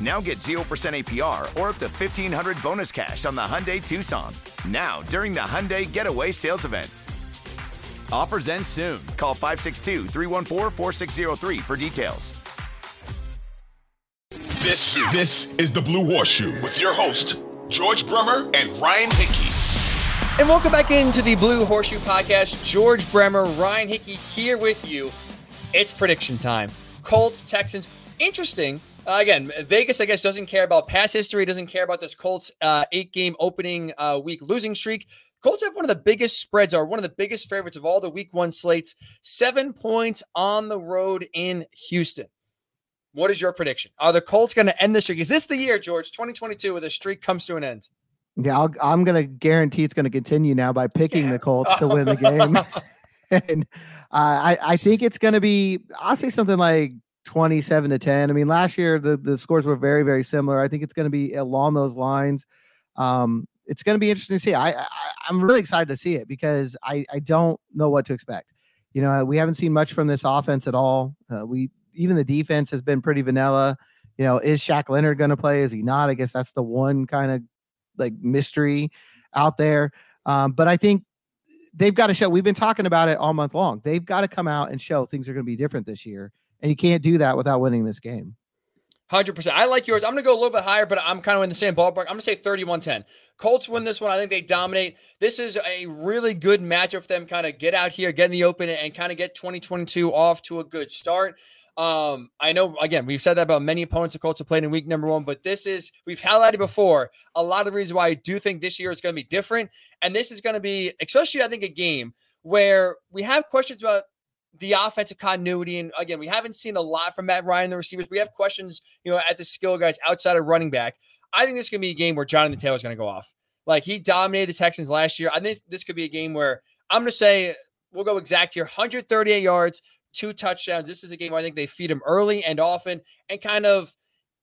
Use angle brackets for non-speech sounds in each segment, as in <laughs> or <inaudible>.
Now get 0% APR or up to 1500 bonus cash on the Hyundai Tucson. Now, during the Hyundai Getaway Sales Event. Offers end soon. Call 562 314 4603 for details. This, this is the Blue Horseshoe with your host, George Bremer and Ryan Hickey. And welcome back into the Blue Horseshoe Podcast. George Bremer, Ryan Hickey here with you. It's prediction time. Colts, Texans. Interesting. Uh, again, Vegas, I guess, doesn't care about past history, doesn't care about this Colts uh, eight game opening uh, week losing streak. Colts have one of the biggest spreads, are one of the biggest favorites of all the week one slates. Seven points on the road in Houston. What is your prediction? Are the Colts going to end the streak? Is this the year, George, 2022, where the streak comes to an end? Yeah, i am going to guarantee it's going to continue now by picking yeah. the Colts to win the game. <laughs> <laughs> and uh, I, I think it's going to be, I'll say something like 27 to 10. I mean, last year the, the scores were very, very similar. I think it's going to be along those lines. Um, it's going to be interesting to see. I, I am really excited to see it because I I don't know what to expect. You know, we haven't seen much from this offense at all. Uh, we even the defense has been pretty vanilla. You know, is Shaq Leonard going to play? Is he not? I guess that's the one kind of like mystery out there. Um, but I think they've got to show. We've been talking about it all month long. They've got to come out and show things are going to be different this year, and you can't do that without winning this game. Hundred percent. I like yours. I'm going to go a little bit higher, but I'm kind of in the same ballpark. I'm going to say 31-10. Colts win this one. I think they dominate. This is a really good matchup for them. Kind of get out here, get in the open, and kind of get 2022 off to a good start. Um, I know again, we've said that about many opponents the Colts have played in week number one, but this is we've highlighted before a lot of the reasons why I do think this year is going to be different. And this is going to be, especially I think, a game where we have questions about the offensive continuity. And again, we haven't seen a lot from Matt Ryan, the receivers. We have questions, you know, at the skill guys outside of running back. I think this is going to be a game where Jonathan Taylor is going to go off. Like he dominated the Texans last year. I think this could be a game where I'm going to say we'll go exact here 138 yards, two touchdowns. This is a game where I think they feed him early and often and kind of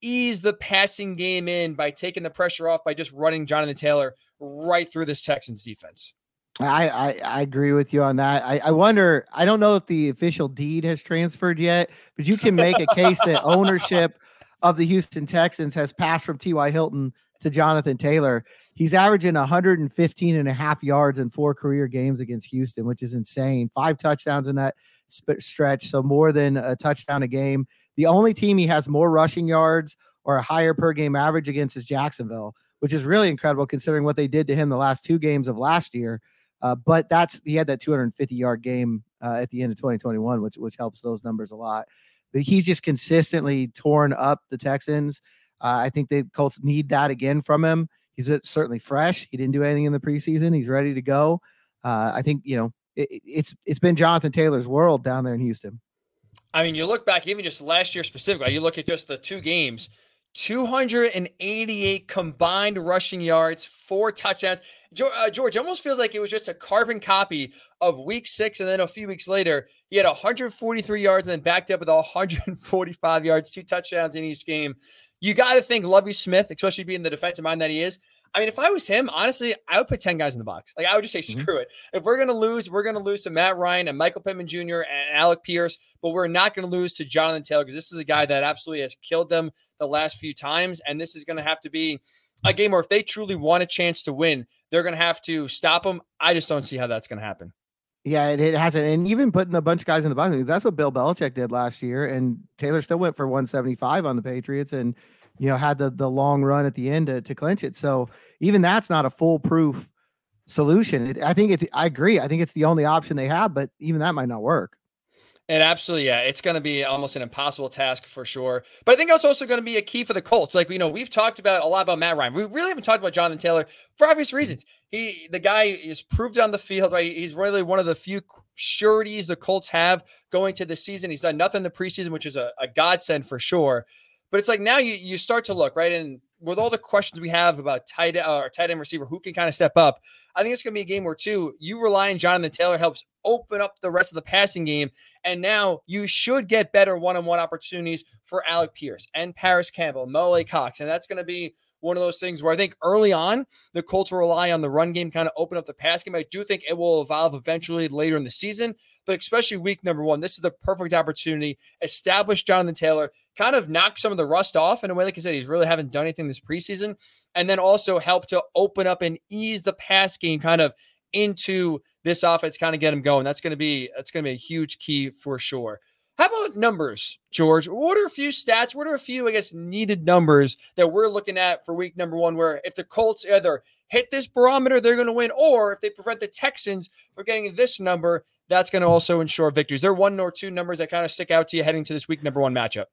ease the passing game in by taking the pressure off by just running Jonathan Taylor right through this Texans defense. I, I, I agree with you on that. I, I wonder. I don't know if the official deed has transferred yet, but you can make a case that <laughs> ownership of the Houston Texans has passed from T.Y. Hilton to Jonathan Taylor. He's averaging 115 and a half yards in four career games against Houston, which is insane. Five touchdowns in that sp- stretch, so more than a touchdown a game. The only team he has more rushing yards or a higher per game average against is Jacksonville, which is really incredible considering what they did to him the last two games of last year. Uh, but that's he had that 250 yard game uh, at the end of 2021, which which helps those numbers a lot. But he's just consistently torn up the Texans. Uh, I think the Colts need that again from him. He's certainly fresh. He didn't do anything in the preseason. He's ready to go. Uh, I think you know it, it's it's been Jonathan Taylor's world down there in Houston. I mean, you look back even just last year specifically. You look at just the two games. 288 combined rushing yards, four touchdowns. George, uh, George almost feels like it was just a carbon copy of week six. And then a few weeks later, he had 143 yards and then backed up with 145 yards, two touchdowns in each game. You got to think Lovie Smith, especially being the defensive mind that he is. I mean, if I was him, honestly, I would put 10 guys in the box. Like, I would just say, mm-hmm. screw it. If we're going to lose, we're going to lose to Matt Ryan and Michael Pittman Jr. and Alec Pierce, but we're not going to lose to Jonathan Taylor because this is a guy that absolutely has killed them the last few times. And this is going to have to be a game where if they truly want a chance to win, they're going to have to stop them. I just don't see how that's going to happen. Yeah, it, it, hasn't. And even putting a bunch of guys in the box, that's what Bill Belichick did last year. And Taylor still went for 175 on the Patriots and, you know, had the, the long run at the end to, to clinch it. So even that's not a foolproof solution. It, I think it's, I agree. I think it's the only option they have, but even that might not work. And absolutely, yeah, it's going to be almost an impossible task for sure. But I think it's also going to be a key for the Colts. Like you know, we've talked about a lot about Matt Ryan. We really haven't talked about Jonathan Taylor for obvious hmm. reasons. He, the guy, is proved on the field. Right, he's really one of the few sureties the Colts have going to the season. He's done nothing in the preseason, which is a, a godsend for sure. But it's like now you you start to look right, and with all the questions we have about tight uh, tight end receiver who can kind of step up, I think it's going to be a game where too you rely on Jonathan Taylor helps open up the rest of the passing game, and now you should get better one-on-one opportunities for Alec Pierce and Parris Campbell, Mo Alie-Cox, and that's going to be one of those things where I think early on the Colts will rely on the run game, kind of open up the pass game. I do think it will evolve eventually later in the season, but especially week number one, this is the perfect opportunity. Establish Jonathan Taylor, kind of knock some of the rust off in a way. Like I said, he's really haven't done anything this preseason, and then also help to open up and ease the pass game kind of into this offense, kind of get him going. That's going to be that's going to be a huge key for sure. How about numbers, George? What are a few stats? What are a few, I guess, needed numbers that we're looking at for week number one? Where if the Colts either hit this barometer, they're going to win, or if they prevent the Texans from getting this number, that's going to also ensure victories. There are one or two numbers that kind of stick out to you heading to this week number one matchup.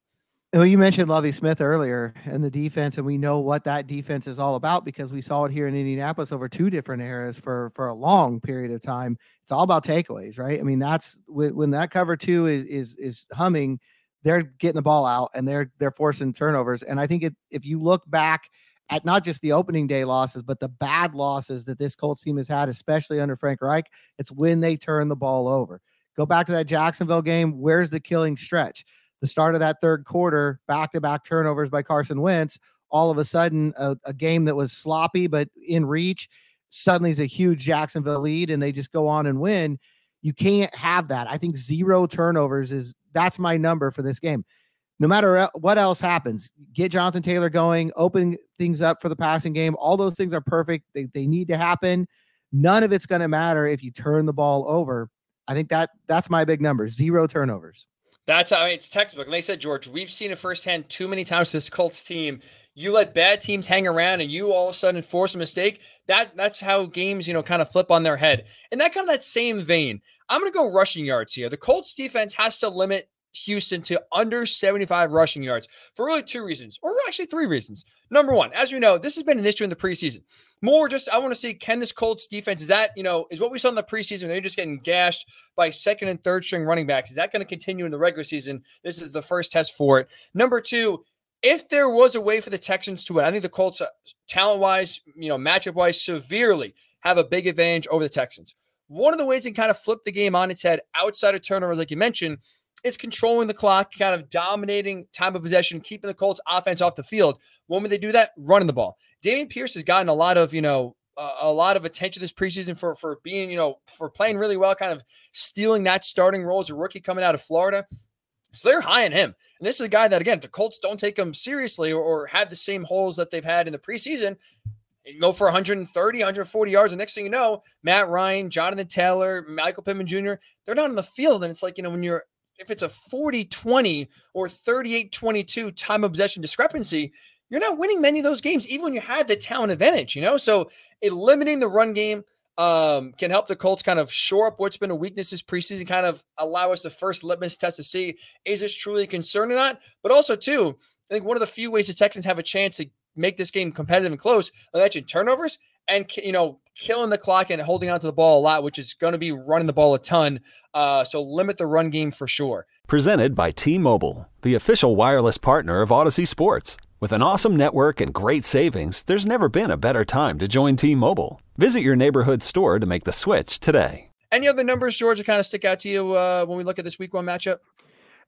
Well, you mentioned Lovie Smith earlier and the defense, and we know what that defense is all about because we saw it here in Indianapolis over two different eras for for a long period of time. It's all about takeaways, right? I mean, that's when that cover two is is is humming, they're getting the ball out and they're they're forcing turnovers. And I think it, if you look back at not just the opening day losses, but the bad losses that this Colts team has had, especially under Frank Reich, it's when they turn the ball over. Go back to that Jacksonville game. Where's the killing stretch? The start of that third quarter, back to back turnovers by Carson Wentz, all of a sudden a, a, game that was sloppy but in reach suddenly is a huge Jacksonville lead and they just go on and win. You can't have that. I think zero turnovers is that's my number for this game. No matter what else happens, get Jonathan Taylor going, open things up for the passing game. All those things are perfect. They, they need to happen. None of it's going to matter if you turn the ball over. I think that that's my big number. Zero turnovers. That's how I mean, it's textbook. And they said, George, we've seen it firsthand too many times this Colts team. You let bad teams hang around and you all of a sudden force a mistake. That that's how games, you know, kind of flip on their head. And that kind of that same vein, I'm gonna go rushing yards here. The Colts defense has to limit Houston to under 75 rushing yards for really two reasons, or actually three reasons. Number one, as we know, this has been an issue in the preseason. More just, I want to see can this Colts defense, is that, you know, is what we saw in the preseason, they're just getting gashed by second and third string running backs. Is that going to continue in the regular season? This is the first test for it. Number two, if there was a way for the Texans to win, I think the Colts, uh, talent wise, you know, matchup wise, severely have a big advantage over the Texans. One of the ways to kind of flip the game on its head outside of turnovers, like you mentioned, is controlling the clock, kind of dominating time of possession, keeping the Colts offense off the field. When would they do that? Running the ball. Dameon Pierce has gotten a lot of, you know, a lot of attention this preseason for for being, you know, for playing really well, kind of stealing that starting role as a rookie coming out of Florida. So they're high on him. And this is a guy that, again, the Colts don't take him seriously or, or have the same holes that they've had in the preseason, and go for 130, 140 yards. And next thing you know, Matt Ryan, Jonathan Taylor, Michael Pittman Jr., they're not on the field. And it's like, you know, when you're if it's a 40 20 or 38 22 time possession discrepancy, you're not winning many of those games, even when you had the talent advantage, you know? So eliminating the run game um, can help the Colts kind of shore up what's been a weakness this preseason, kind of allow us the first litmus test to see is this truly a concern or not? But also, too, I think one of the few ways the Texans have a chance to make this game competitive and close, I mentioned turnovers and you know killing the clock and holding onto the ball a lot, which is going to be running the ball a ton. Uh, so limit the run game for sure. Presented by T-Mobile, the official wireless partner of Audacy Sports. With an awesome network and great savings, there's never been a better time to join T Mobile. Visit your neighborhood store to make the switch today. Any other numbers, George, that kind of stick out to you uh, when we look at this week one matchup?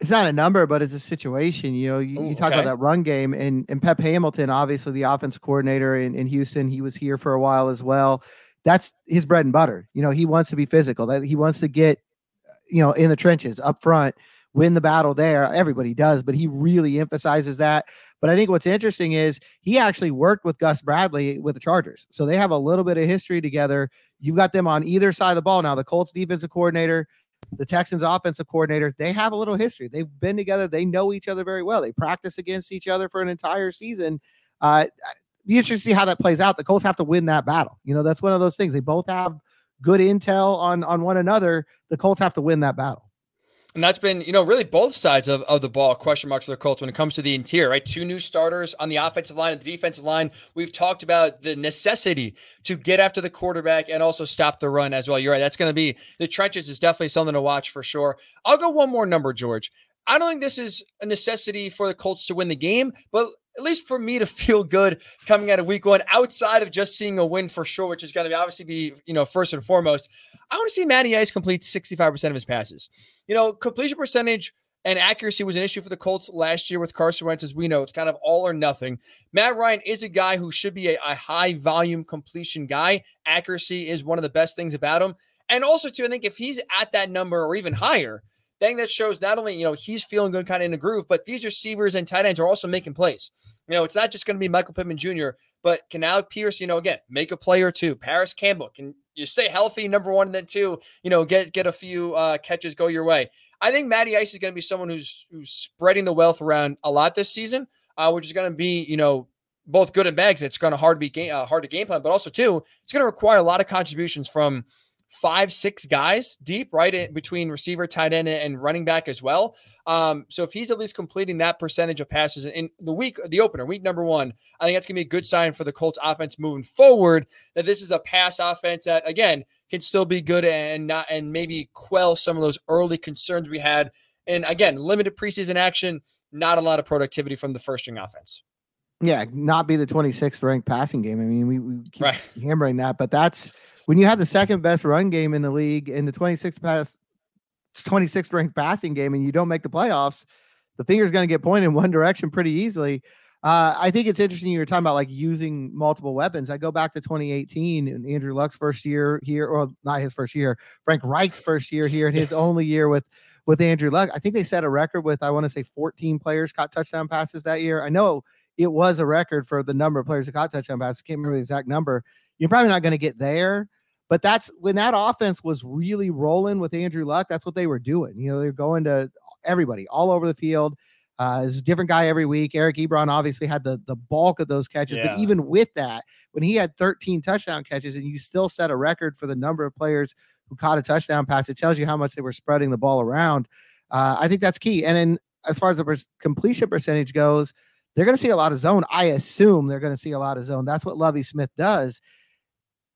It's not a number, but it's a situation. You know, you, Ooh, you talk okay. about that run game, and and Pep Hamilton, obviously the offense coordinator in, in Houston, he was here for a while as well. That's his bread and butter. You know, he wants to be physical. That he wants to get, you know, in the trenches up front, win the battle there. Everybody does, but he really emphasizes that. But I think what's interesting is he actually worked with Gus Bradley with the Chargers. So they have a little bit of history together. You've got them on either side of the ball. Now, the Colts defensive coordinator, the Texans offensive coordinator, they have a little history. They've been together. They know each other very well. They practice against each other for an entire season. Uh, be to see how that plays out. The Colts have to win that battle. You know, that's one of those things. They both have good intel on on one another. The Colts have to win that battle. And that's been, you know, really both sides of, of the ball, question marks for the Colts when it comes to the interior, right? Two new starters on the offensive line and the defensive line. We've talked about the necessity to get after the quarterback and also stop the run as well. You're right. That's going to be the trenches is definitely something to watch for sure. I'll go one more number, George. I don't think this is a necessity for the Colts to win the game, but at least for me to feel good coming out of week one, outside of just seeing a win for sure, which is going to be obviously be, you know, first and foremost, I want to see Matty Ice complete 65% of his passes. You know, completion percentage and accuracy was an issue for the Colts last year with Carson Wentz, as we know. It's kind of all or nothing. Matt Ryan is a guy who should be a, a high volume completion guy. Accuracy is one of the best things about him. And also, too, I think if he's at that number or even higher, then that shows not only, you know, he's feeling good kind of in the groove, but these receivers and tight ends are also making plays. You know, it's not just going to be Michael Pittman Jr., but can Alec Pierce, you know, again, make a play or two. Parris Campbell, can you stay healthy, number one, and then two, you know, get get a few uh, catches go your way. I think Matty Ice is going to be someone who's who's spreading the wealth around a lot this season, uh, which is going to be, you know, both good and bad. It's going to hard to be game, uh, hard to game plan, but also too, it's going to require a lot of contributions from five, six guys deep, right in between receiver, tight end, and running back as well. Um, so if he's at least completing that percentage of passes in the week, the opener, week number one, I think that's gonna be a good sign for the Colts offense moving forward. That this is a pass offense that again can still be good and not and maybe quell some of those early concerns we had. And again, limited preseason action, not a lot of productivity from the first string offense. Yeah, not be the 26th ranked passing game. I mean, we, we keep Right. <laughs> hammering that, but that's when you have the second best run game in the league and the 26th pass 26th ranked passing game and you don't make the playoffs, the finger's going to get pointed in one <laughs> direction pretty easily. Uh, I think it's interesting you were talking about like using multiple weapons. I go back to 2018 and Andrew Luck's first year here, or not his first year, Frank Reich's first year here, and his <laughs> only year with with Andrew Luck. I think they set a record with I want to say 14 players caught touchdown passes that year. I know it was a record for the number of players who caught touchdown passes. I can't remember the exact number. You're probably not going to get there, but that's when that offense was really rolling with Andrew Luck. That's what they were doing. You know, they're going to everybody all over the field. Uh, it's a different guy every week. Eric Ebron obviously had the the bulk of those catches, Yeah. but even with that, when he had 13 touchdown catches and you still set a record for the number of players who caught a touchdown pass, it tells you how much they were spreading the ball around. Uh, I think that's key. And then as far as the per- completion percentage goes, they're going to see a lot of zone. I assume they're going to see a lot of zone. That's what Lovie Smith does.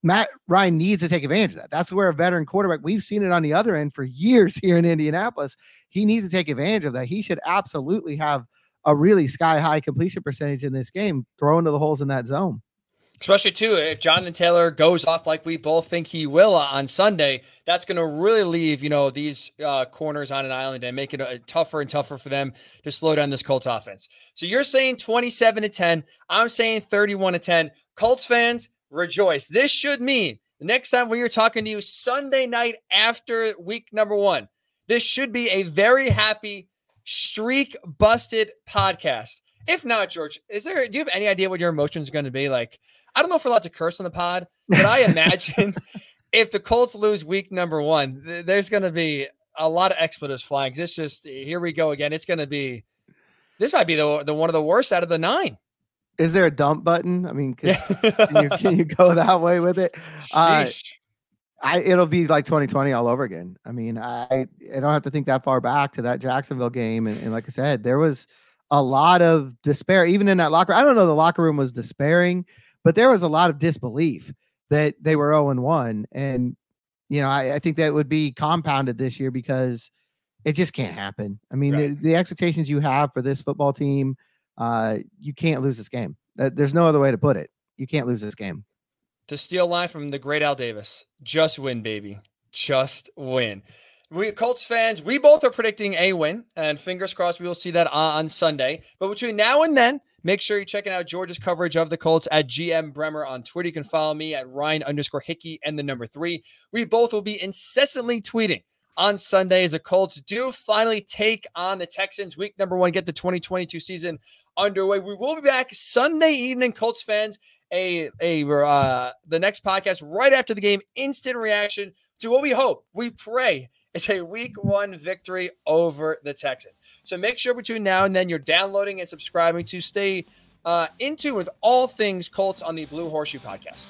Matt Ryan needs to take advantage of that. That's where a veteran quarterback, we've seen it on the other end for <laughs> years here in Indianapolis. He needs to take advantage of that. He should absolutely have a really sky high completion percentage in this game, throw into the holes in that zone. Especially too, if Jonathan Taylor goes off like we both think he will on Sunday, that's going to really leave you know these uh, corners on an island and make it uh, tougher and tougher for them to slow down this Colts offense. So you're saying 27 to 10. I'm saying 31 to 10. Colts fans rejoice. This should mean the next time we are talking to you Sunday night after week number one, this should be a very happy streak busted podcast. If not, George, is there? Do you have any idea what your emotions are going to be like? I don't know if we're allowed to curse on the pod, <laughs> but I imagine if the Colts lose week number one, th- there's going to be a lot of expletives flying. It's just here we go again. It's going to be. This might be the the one of the worst out of the nine. Is there a dump button? I mean, can, <laughs> you, can you go that way with it? Uh, I it'll be like 2020 all over again. I mean, I I don't have to think that far back to that Jacksonville game, and, and like I said, there was a lot of despair even in that locker. I don't know the locker room was despairing, but there was a lot of disbelief that they were 0 and 1, and you know I, I think that would be compounded this year because it just can't happen. I mean, Right. the, the expectations you have for this football team uh, you can't lose this game. There's no other way to put it. You can't lose this game. To steal line from the great Al Davis, just win, baby. Just win. We Colts fans, we both are predicting a win, and fingers crossed we will see that on Sunday. But between now and then, make sure you're checking out George's coverage of the Colts at GM Bremer on Twitter. You can follow me at Ryan underscore Hickey and the number three. We both will be incessantly tweeting on Sunday as the Colts do finally take on the Texans. Week number one, get the 2022 season underway. We will be back Sunday evening, Colts fans. A a uh, the next podcast right after the game, instant reaction to what we hope, we pray is a week one victory over the Texans. So make sure between now and then you're downloading and subscribing to stay uh, into with all things Colts on the Blue Horseshoe podcast.